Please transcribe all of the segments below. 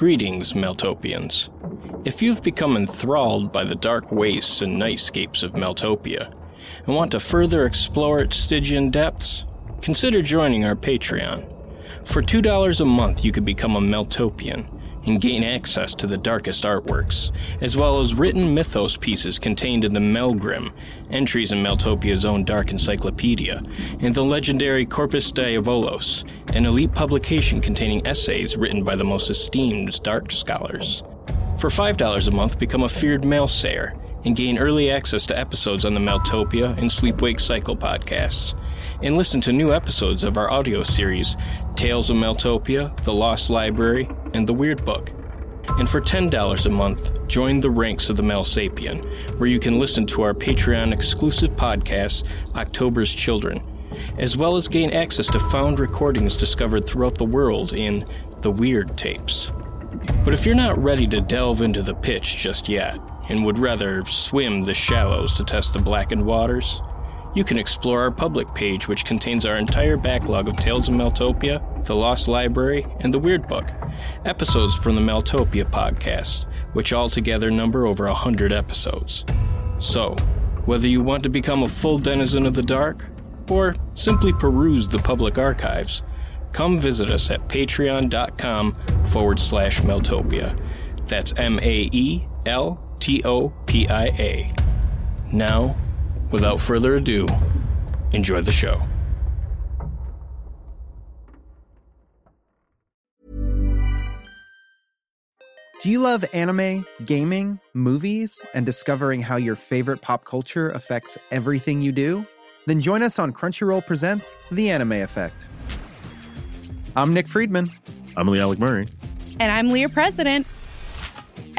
Greetings, Maeltopians. If you've become enthralled by the dark wastes and nightscapes of Maeltopia and want to further explore its Stygian depths, consider joining our Patreon. For $2 a month, you could become a Maeltopian and gain access to the darkest artworks, as well as written mythos pieces contained in the Melgrim, entries in Maeltopia's own dark encyclopedia, and the legendary Corpus Diabolos, an elite publication containing essays written by the most esteemed dark scholars. For $5 a month, become a feared Mailsayer and gain early access to episodes on the Maeltopia and Sleepwake Cycle podcasts, and listen to new episodes of our audio series Tales of Maeltopia, The Lost Library, and The Weird Book. And for $10 a month, join the ranks of the Melsapien, where you can listen to our Patreon exclusive podcast, October's Children, as well as gain access to found recordings discovered throughout the world in The Weird Tapes. But if you're not ready to delve into the pitch just yet, and would rather swim the shallows to test the blackened waters, you can explore our public page, which contains our entire backlog of Tales of Maeltopia, The Lost Library, and The Weird Book, episodes from the Maeltopia podcast, which altogether number over a hundred episodes. So, whether you want to become a full denizen of the dark, or simply peruse the public archives, come visit us at patreon.com forward slash Maeltopia. That's M A E L T O P I A. Now, without further ado, enjoy the show. Do you love anime, gaming, movies, and discovering how your favorite pop culture affects everything you do? Then join us on Crunchyroll Presents The Anime Effect. I'm Nick Friedman. I'm Lee Alec Murray. And I'm Leah President.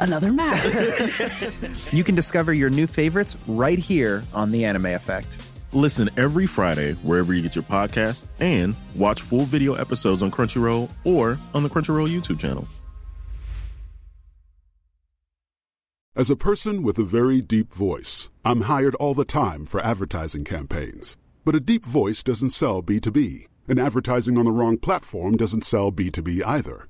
another mask. you can discover your new favorites right here on The Anime Effect. Listen every Friday wherever you get your podcast and watch full video episodes on Crunchyroll or on the Crunchyroll YouTube channel. As a person with a very deep voice, I'm hired all the time for advertising campaigns. But a deep voice doesn't sell B2B, and advertising on the wrong platform doesn't sell B2B either.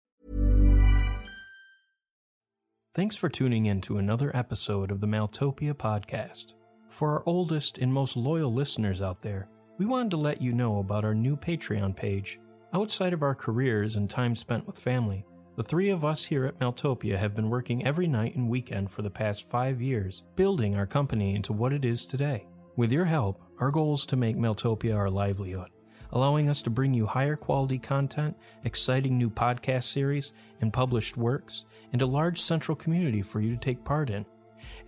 Thanks for tuning in to another episode of the Maeltopia podcast. For our oldest and most loyal listeners out there, we wanted to let you know about our new Patreon page. Outside of our careers and time spent with family, The three of us here at Maeltopia have been working every night and weekend for the past five years, building our company into what it is today. With your help, our goal is to make Maeltopia our livelihood, allowing us to bring you higher quality content, exciting new podcast series, and published works, and a large central community for you to take part in.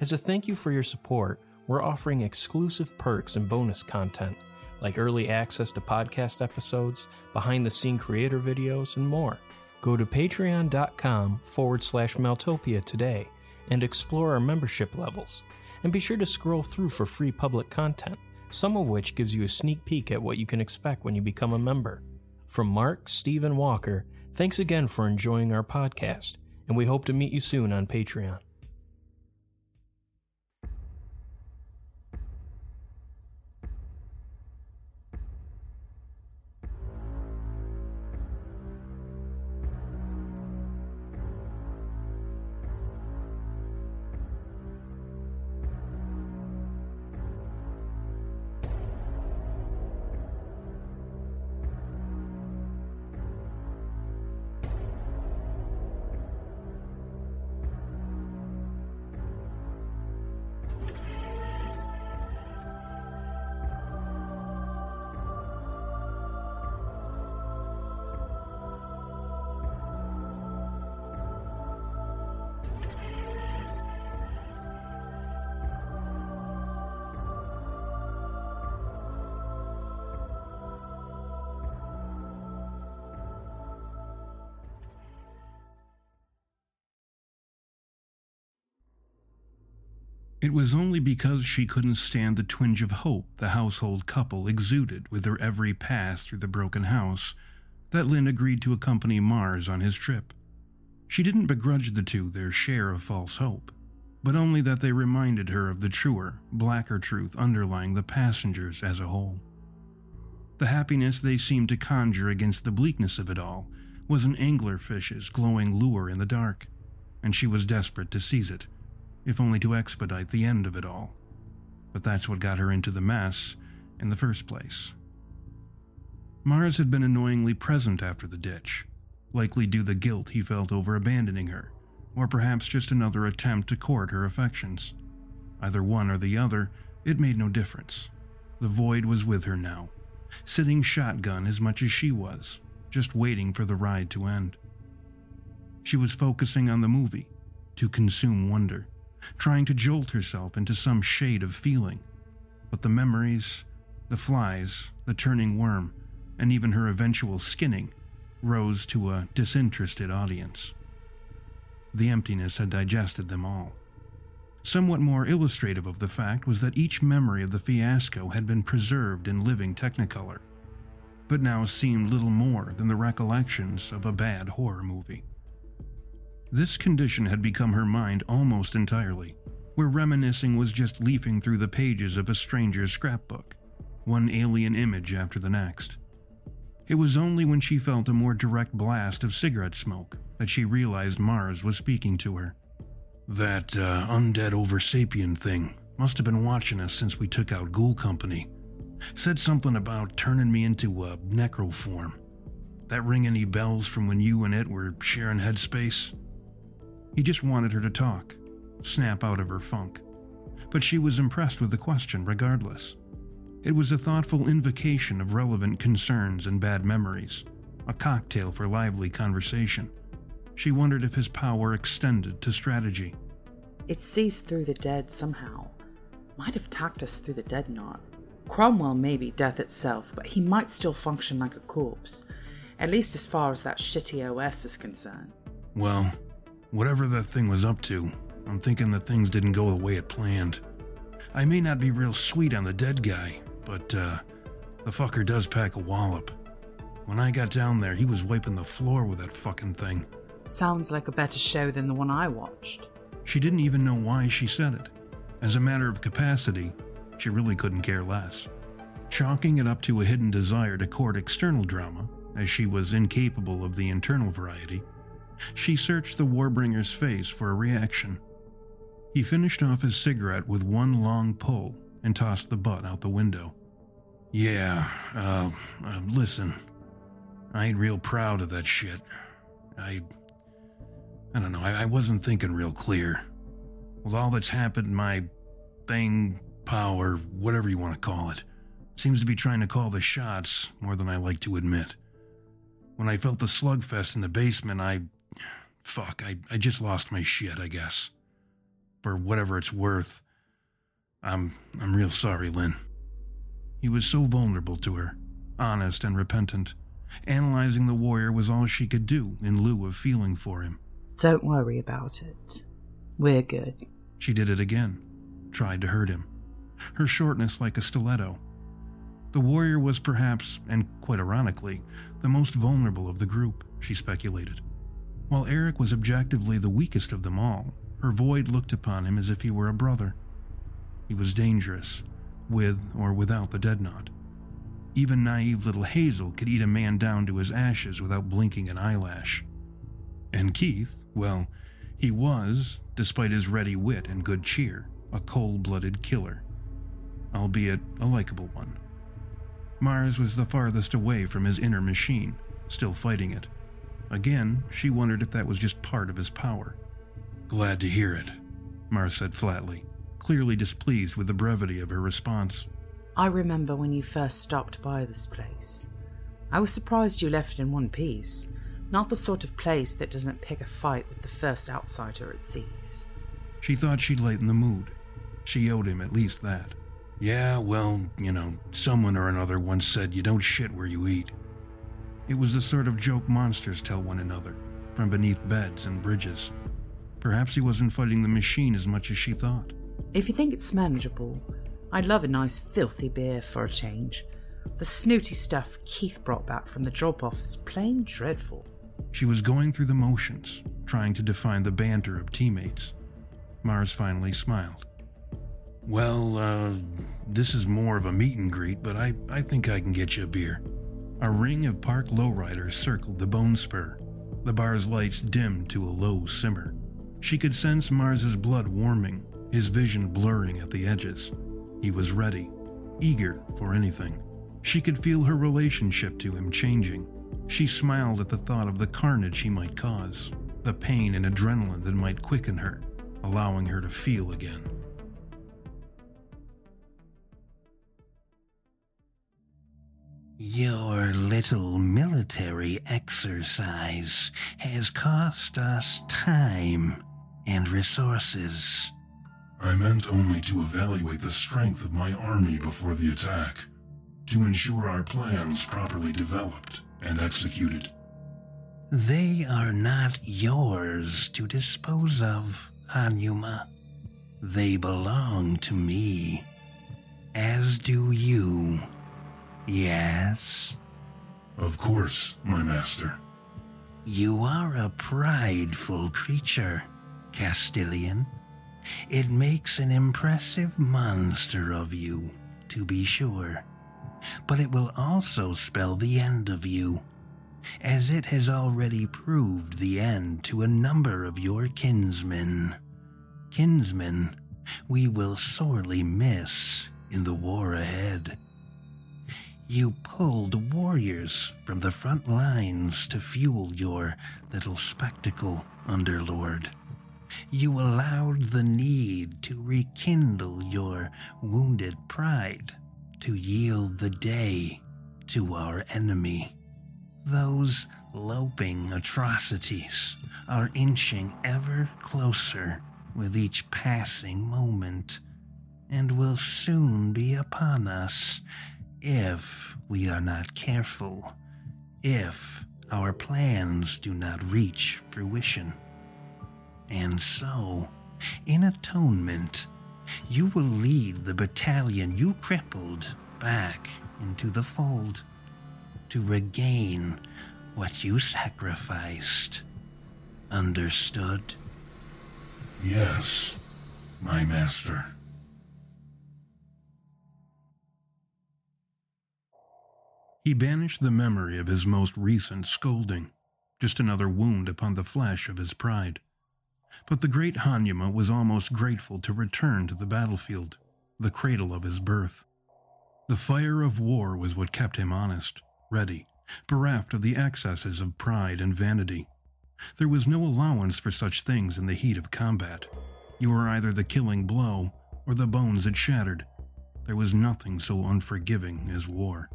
As a thank you for your support, we're offering exclusive perks and bonus content, like early access to podcast episodes, behind the scene creator videos, and more. Go to patreon.com forward slash Maeltopia today and explore our membership levels. And be sure to scroll through for free public content, some of which gives you a sneak peek at what you can expect when you become a member. From Mark, Steve, and Walker, thanks again for enjoying our podcast, and we hope to meet you soon on Patreon. It was only because she couldn't stand the twinge of hope the household couple exuded with their every pass through the broken house that Lynn agreed to accompany Mars on his trip. She didn't begrudge the two their share of false hope, but only that they reminded her of the truer, blacker truth underlying the passengers as a whole. The happiness they seemed to conjure against the bleakness of it all was an anglerfish's glowing lure in the dark, and she was desperate to seize it if only to expedite the end of it all. But that's what got her into the mess in the first place. Mars had been annoyingly present after the ditch, likely due to the guilt he felt over abandoning her, or perhaps just another attempt to court her affections. Either one or the other, it made no difference. The void was with her now, sitting shotgun as much as she was, just waiting for the ride to end. She was focusing on the movie, to consume wonder, trying to jolt herself into some shade of feeling. But the memories, the flies, the turning worm, and even her eventual skinning rose to a disinterested audience. The emptiness had digested them all. Somewhat more illustrative of the fact was that each memory of the fiasco had been preserved in living technicolor, but now seemed little more than the recollections of a bad horror movie. This condition had become her mind almost entirely, where reminiscing was just leafing through the pages of a stranger's scrapbook, one alien image after the next. It was only when she felt a more direct blast of cigarette smoke that she realized Mars was speaking to her. That uh, undead oversapien thing must have been watching us since we took out Ghoul Company. Said something about turning me into a necroform. That ring any bells from when you and it were sharing headspace? He just wanted her to talk, snap out of her funk. But she was impressed with the question regardless. It was a thoughtful invocation of relevant concerns and bad memories, a cocktail for lively conversation. She wondered if his power extended to strategy. It sees through the dead somehow. Might have tacked us through the dead knot. Cromwell may be death itself, but he might still function like a corpse, at least as far as that shitty OS is concerned. Well, Whatever that thing was up to, I'm thinking that things didn't go the way it planned. I may not be real sweet on the dead guy, but uh, the fucker does pack a wallop. When I got down there, he was wiping the floor with that fucking thing. Sounds like a better show than the one I watched. She didn't even know why she said it. As a matter of capacity, she really couldn't care less. Chalking it up to a hidden desire to court external drama, as she was incapable of the internal variety, she searched the Warbringer's face for a reaction. He finished off his cigarette with one long pull and tossed the butt out the window. Yeah, uh, uh, listen. I ain't real proud of that shit. I. I don't know, I, I wasn't thinking real clear. With all that's happened, my thing, power, whatever you want to call it, seems to be trying to call the shots more than I like to admit. When I felt the slugfest in the basement, I. Fuck, I, I just lost my shit, I guess. For whatever it's worth. I'm. I'm real sorry, Lynn. He was so vulnerable to her, honest and repentant. Analyzing the warrior was all she could do in lieu of feeling for him. Don't worry about it. We're good. She did it again, tried to hurt him, her shortness like a stiletto. The warrior was perhaps, and quite ironically, the most vulnerable of the group, she speculated. While Eric was objectively the weakest of them all, her void looked upon him as if he were a brother. He was dangerous, with or without the dead knot. Even naive little Hazel could eat a man down to his ashes without blinking an eyelash. And Keith, well, he was, despite his ready wit and good cheer, a cold blooded killer, albeit a likable one. Mars was the farthest away from his inner machine, still fighting it. Again, she wondered if that was just part of his power. Glad to hear it, Mara said flatly, clearly displeased with the brevity of her response. I remember when you first stopped by this place. I was surprised you left in one piece. Not the sort of place that doesn't pick a fight with the first outsider it sees. She thought she'd lighten the mood. She owed him at least that. Yeah, well, you know, someone or another once said you don't shit where you eat. It was the sort of joke monsters tell one another, from beneath beds and bridges. Perhaps he wasn't fighting the machine as much as she thought. If you think it's manageable, I'd love a nice filthy beer for a change. The snooty stuff Keith brought back from the drop off is plain dreadful. She was going through the motions, trying to define the banter of teammates. Mars finally smiled. Well, uh, this is more of a meet and greet, but I, I think I can get you a beer. A ring of park lowriders circled the bone spur. The bar's lights dimmed to a low simmer. She could sense Mars's blood warming, his vision blurring at the edges. He was ready, eager for anything. She could feel her relationship to him changing. She smiled at the thought of the carnage he might cause, the pain and adrenaline that might quicken her, allowing her to feel again. Your little military exercise has cost us time and resources. I meant only to evaluate the strength of my army before the attack, to ensure our plans properly developed and executed. They are not yours to dispose of, Hanuma. They belong to me, as do you. Yes? Of course, my master. You are a prideful creature, Castilian. It makes an impressive monster of you, to be sure. But it will also spell the end of you, as it has already proved the end to a number of your kinsmen. Kinsmen we will sorely miss in the war ahead. You pulled warriors from the front lines to fuel your little spectacle, Underlord. You allowed the need to rekindle your wounded pride to yield the day to our enemy. Those loping atrocities are inching ever closer with each passing moment and will soon be upon us if we are not careful, if our plans do not reach fruition. And so, in atonement, you will lead the battalion you crippled back into the fold to regain what you sacrificed. Understood? Yes, my master. He banished the memory of his most recent scolding, just another wound upon the flesh of his pride. But the great Hanuma was almost grateful to return to the battlefield, the cradle of his birth. The fire of war was what kept him honest, ready, bereft of the excesses of pride and vanity. There was no allowance for such things in the heat of combat. You were either the killing blow or the bones that shattered. There was nothing so unforgiving as war.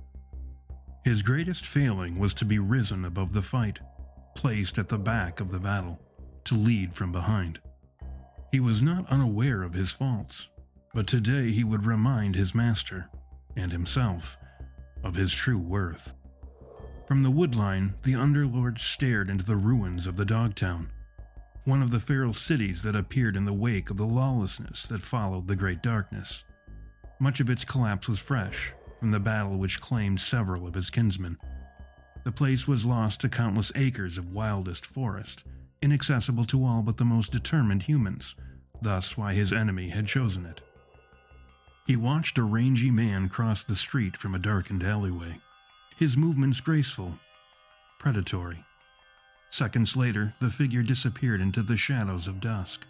His greatest failing was to be risen above the fight, placed at the back of the battle, to lead from behind. He was not unaware of his faults, but today he would remind his master, and himself, of his true worth. From the woodline, the Underlord stared into the ruins of the Dogtown, one of the feral cities that appeared in the wake of the lawlessness that followed the Great Darkness. Much of its collapse was fresh, from the battle which claimed several of his kinsmen. The place was lost to countless acres of wildest forest, inaccessible to all but the most determined humans, thus why his enemy had chosen it. He watched a rangy man cross the street from a darkened alleyway, his movements graceful, predatory. Seconds later, the figure disappeared into the shadows of dusk.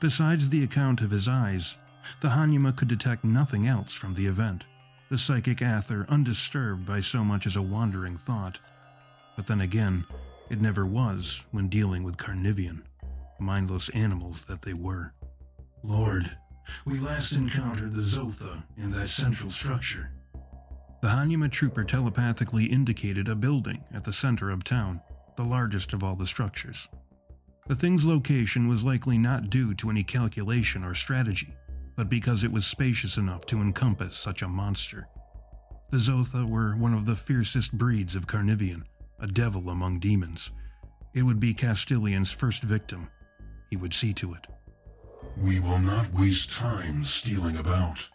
Besides the account of his eyes, the Hanuma could detect nothing else from the event the psychic aether undisturbed by so much as a wandering thought. But then again, it never was when dealing with Carnivian, mindless animals that they were. Lord, we last encountered the Zotha in that central structure. The Hanuma trooper telepathically indicated a building at the center of town, the largest of all the structures. The thing's location was likely not due to any calculation or strategy, but because it was spacious enough to encompass such a monster. The Zotha were one of the fiercest breeds of Carnivian, a devil among demons. It would be Castilian's first victim. He would see to it. We will not waste time stealing about.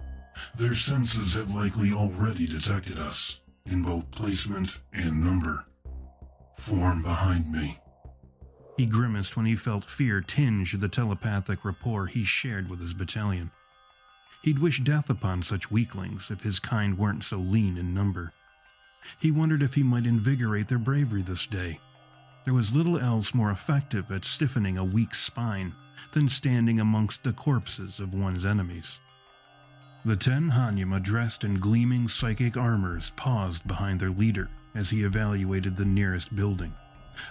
Their senses had likely already detected us, in both placement and number. Form behind me. He grimaced when he felt fear tinge the telepathic rapport he shared with his battalion. He'd wish death upon such weaklings if his kind weren't so lean in number. He wondered if he might invigorate their bravery this day. There was little else more effective at stiffening a weak spine than standing amongst the corpses of one's enemies. The ten Hanuma dressed in gleaming psychic armors paused behind their leader as he evaluated the nearest building,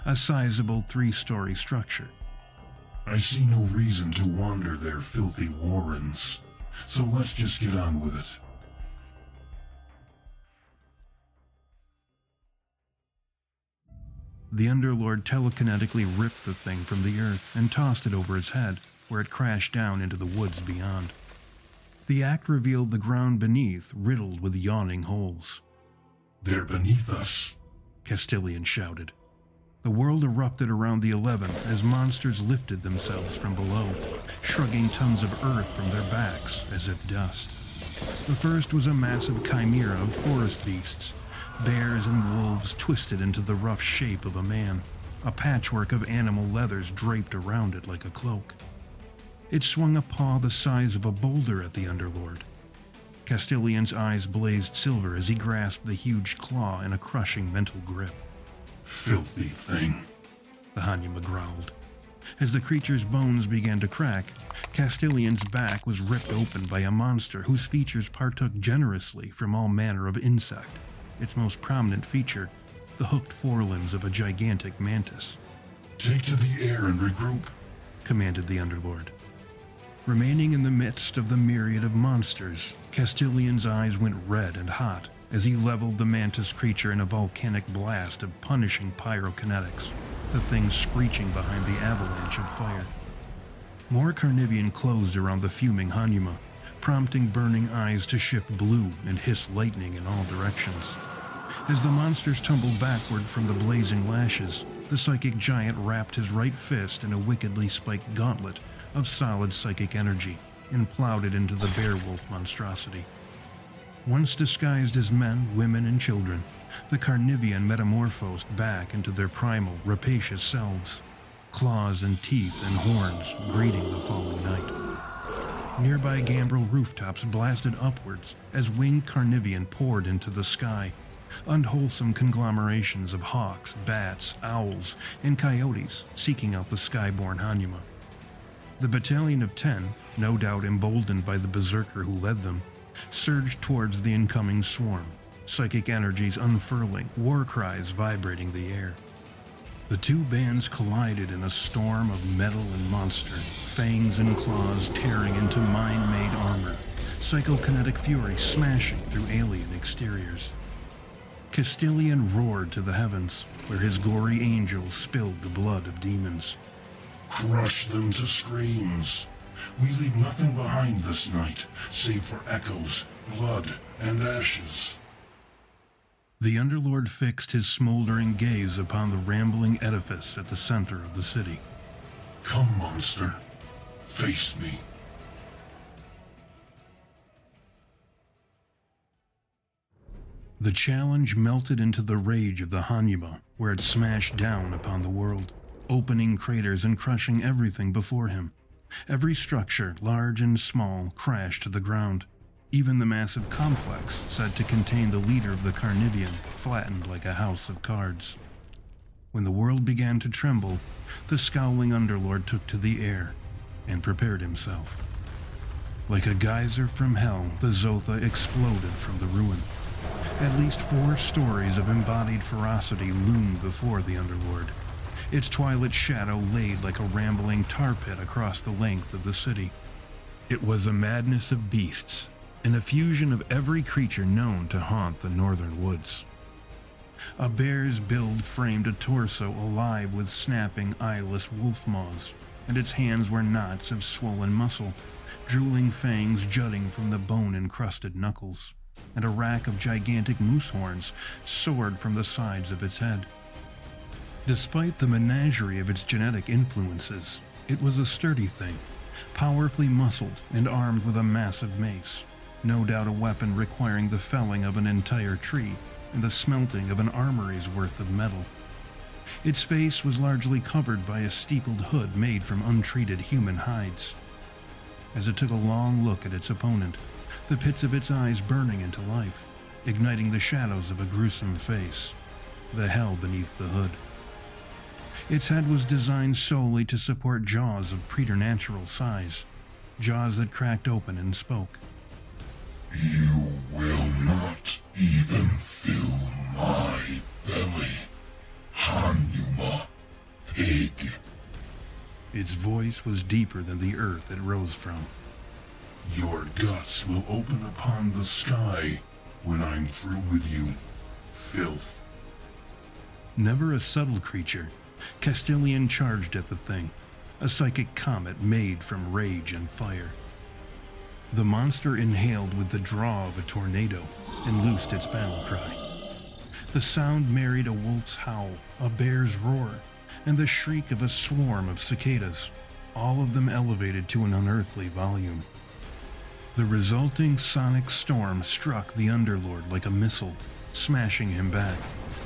a sizable three story structure. I see no reason to wander their filthy warrens. So let's just get on with it. The Underlord telekinetically ripped the thing from the earth and tossed it over its head, where it crashed down into the woods beyond. The act revealed the ground beneath riddled with yawning holes. They're beneath us, Castilian shouted. The world erupted around the Eleven as monsters lifted themselves from below, shrugging tons of earth from their backs as if dust. The first was a massive chimera of forest beasts, bears and wolves twisted into the rough shape of a man, a patchwork of animal leathers draped around it like a cloak. It swung a paw the size of a boulder at the Underlord. Castilian's eyes blazed silver as he grasped the huge claw in a crushing mental grip. Filthy thing, the Hanuma growled. As the creature's bones began to crack, Castilian's back was ripped open by a monster whose features partook generously from all manner of insect, its most prominent feature, the hooked forelimbs of a gigantic mantis. Take to the air and regroup, commanded the Underlord. Remaining in the midst of the myriad of monsters, Castilian's eyes went red and hot as he leveled the mantis creature in a volcanic blast of punishing pyrokinetics, the thing screeching behind the avalanche of fire. More Carnivian closed around the fuming Hanuma, prompting burning eyes to shift blue and hiss lightning in all directions. As the monsters tumbled backward from the blazing lashes, the psychic giant wrapped his right fist in a wickedly spiked gauntlet of solid psychic energy and plowed it into the bear wolf monstrosity. Once disguised as men, women, and children, the Carnivian metamorphosed back into their primal, rapacious selves, claws and teeth and horns greeting the falling night. Nearby gambrel rooftops blasted upwards as winged Carnivian poured into the sky, unwholesome conglomerations of hawks, bats, owls, and coyotes seeking out the skyborn Hanuma. The battalion of ten, no doubt emboldened by the berserker who led them, surged towards the incoming swarm, psychic energies unfurling, war cries vibrating the air. The two bands collided in a storm of metal and monster, fangs and claws tearing into mind made armor, psychokinetic fury smashing through alien exteriors. Castilian roared to the heavens, where his gory angels spilled the blood of demons. Crush them to screams. We leave nothing behind this night, save for echoes, blood, and ashes. The Underlord fixed his smoldering gaze upon the rambling edifice at the center of the city. Come, monster. Face me. The challenge melted into the rage of the Hanuma, where it smashed down upon the world, opening craters and crushing everything before him. Every structure, large and small, crashed to the ground. Even the massive complex, said to contain the leader of the Carnivian, flattened like a house of cards. When the world began to tremble, the scowling Underlord took to the air and prepared himself. Like a geyser from hell, the Zotha exploded from the ruin. At least four stories of embodied ferocity loomed before the Underlord. Its twilight shadow laid like a rambling tar pit across the length of the city. It was a madness of beasts, and a fusion of every creature known to haunt the northern woods. A bear's build framed a torso alive with snapping, eyeless wolf maws, and its hands were knots of swollen muscle, drooling fangs jutting from the bone encrusted knuckles and a rack of gigantic moose horns soared from the sides of its head. Despite the menagerie of its genetic influences, it was a sturdy thing, powerfully muscled and armed with a massive mace, no doubt a weapon requiring the felling of an entire tree and the smelting of an armory's worth of metal. Its face was largely covered by a steepled hood made from untreated human hides. As it took a long look at its opponent, the pits of its eyes burning into life, igniting the shadows of a gruesome face, the hell beneath the hood. Its head was designed solely to support jaws of preternatural size, jaws that cracked open and spoke. You will not even fill my belly, Hanuma, pig. Its voice was deeper than the earth it rose from. Your guts will open upon the sky when I'm through with you, filth. Never a subtle creature, Castilian charged at the thing, a psychic comet made from rage and fire. The monster inhaled with the draw of a tornado and loosed its battle cry. The sound married a wolf's howl, a bear's roar, and the shriek of a swarm of cicadas, all of them elevated to an unearthly volume. The resulting sonic storm struck the Underlord like a missile, smashing him back,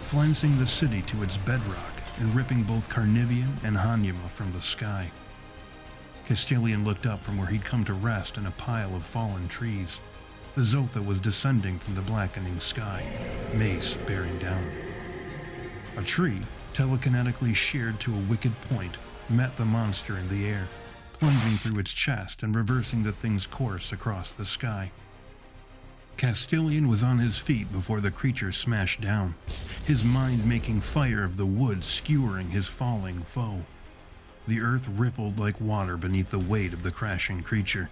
flensing the city to its bedrock and ripping both Carnivean and Hanuma from the sky. Castilian looked up from where he'd come to rest in a pile of fallen trees. The Zotha was descending from the blackening sky, mace bearing down. A tree, telekinetically sheared to a wicked point, met the monster in the air, plunging through its chest and reversing the thing's course across the sky. Castilian was on his feet before the creature smashed down, his mind making fire of the wood skewering his falling foe. The earth rippled like water beneath the weight of the crashing creature,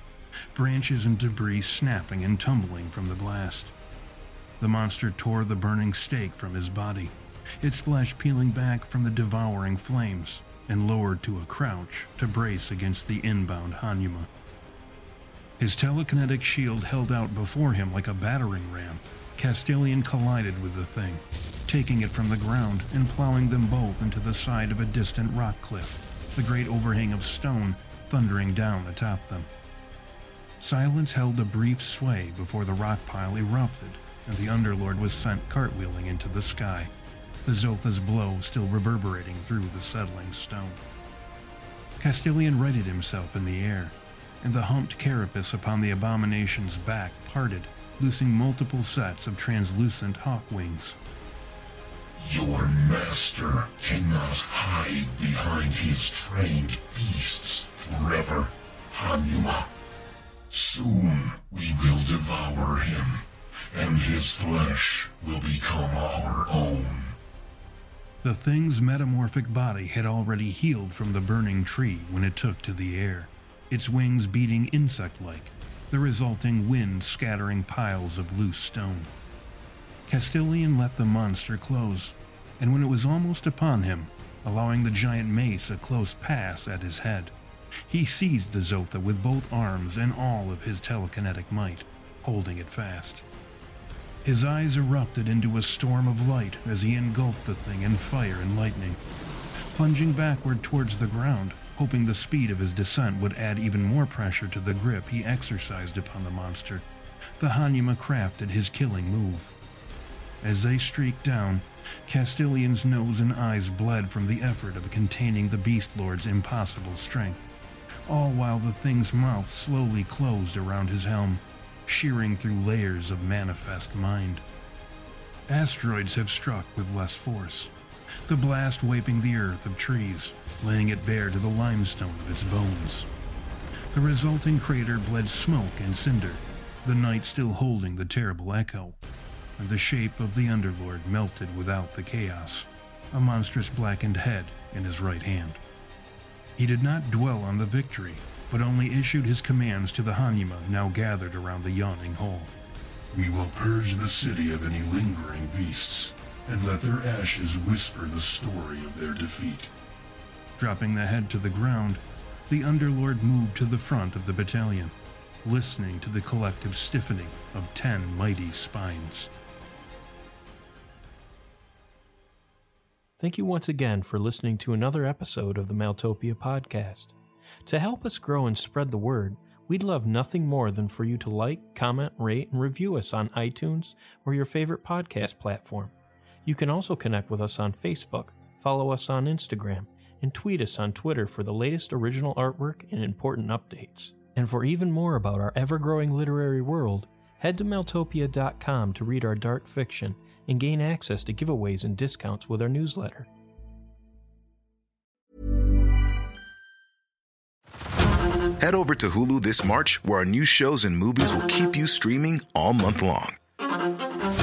branches and debris snapping and tumbling from the blast. The monster tore the burning stake from his body, its flesh peeling back from the devouring flames, and lowered to a crouch to brace against the inbound Hanuma. His telekinetic shield held out before him like a battering ram. Castilian collided with the thing, taking it from the ground and plowing them both into the side of a distant rock cliff, the great overhang of stone thundering down atop them. Silence held a brief sway before the rock pile erupted and the Underlord was sent cartwheeling into the sky, the Zotha's blow still reverberating through the settling stone. Castilian righted himself in the air, and the humped carapace upon the abomination's back parted, loosing multiple sets of translucent hawk wings. Your master cannot hide behind his trained beasts forever, Hanuma. Soon we will devour him, and his flesh will become our own. The thing's metamorphic body had already healed from the burning tree when it took to the air, its wings beating insect like, the resulting wind scattering piles of loose stone. Castilian let the monster close, and when it was almost upon him, allowing the giant mace a close pass at his head, he seized the Zotha with both arms and all of his telekinetic might, holding it fast. His eyes erupted into a storm of light as he engulfed the thing in fire and lightning. Plunging backward towards the ground, hoping the speed of his descent would add even more pressure to the grip he exercised upon the monster, the Hanuma crafted his killing move. As they streaked down, Castilian's nose and eyes bled from the effort of containing the Beast Lord's impossible strength, all while the thing's mouth slowly closed around his helm shearing through layers of manifest mind. Asteroids have struck with less force, the blast wiping the earth of trees, laying it bare to the limestone of its bones. The resulting crater bled smoke and cinder, the night still holding the terrible echo, and the shape of the Underlord melted without the chaos, a monstrous blackened head in his right hand. He did not dwell on the victory, but only issued his commands to the Hanuma now gathered around the yawning hole. We will purge the city of any lingering beasts, and let their ashes whisper the story of their defeat. Dropping the head to the ground, the Underlord moved to the front of the battalion, listening to the collective stiffening of ten mighty spines. Thank you once again for listening to another episode of the Maeltopia podcast. To help us grow and spread the word, we'd love nothing more than for you to like, comment, rate, and review us on iTunes or your favorite podcast platform. You can also connect with us on Facebook, follow us on Instagram, and tweet us on Twitter for the latest original artwork and important updates. And for even more about our ever growing literary world, head to Maeltopia.com to read our dark fiction and gain access to giveaways and discounts with our newsletter. Head over to Hulu this March, where our new shows and movies will keep you streaming all month long.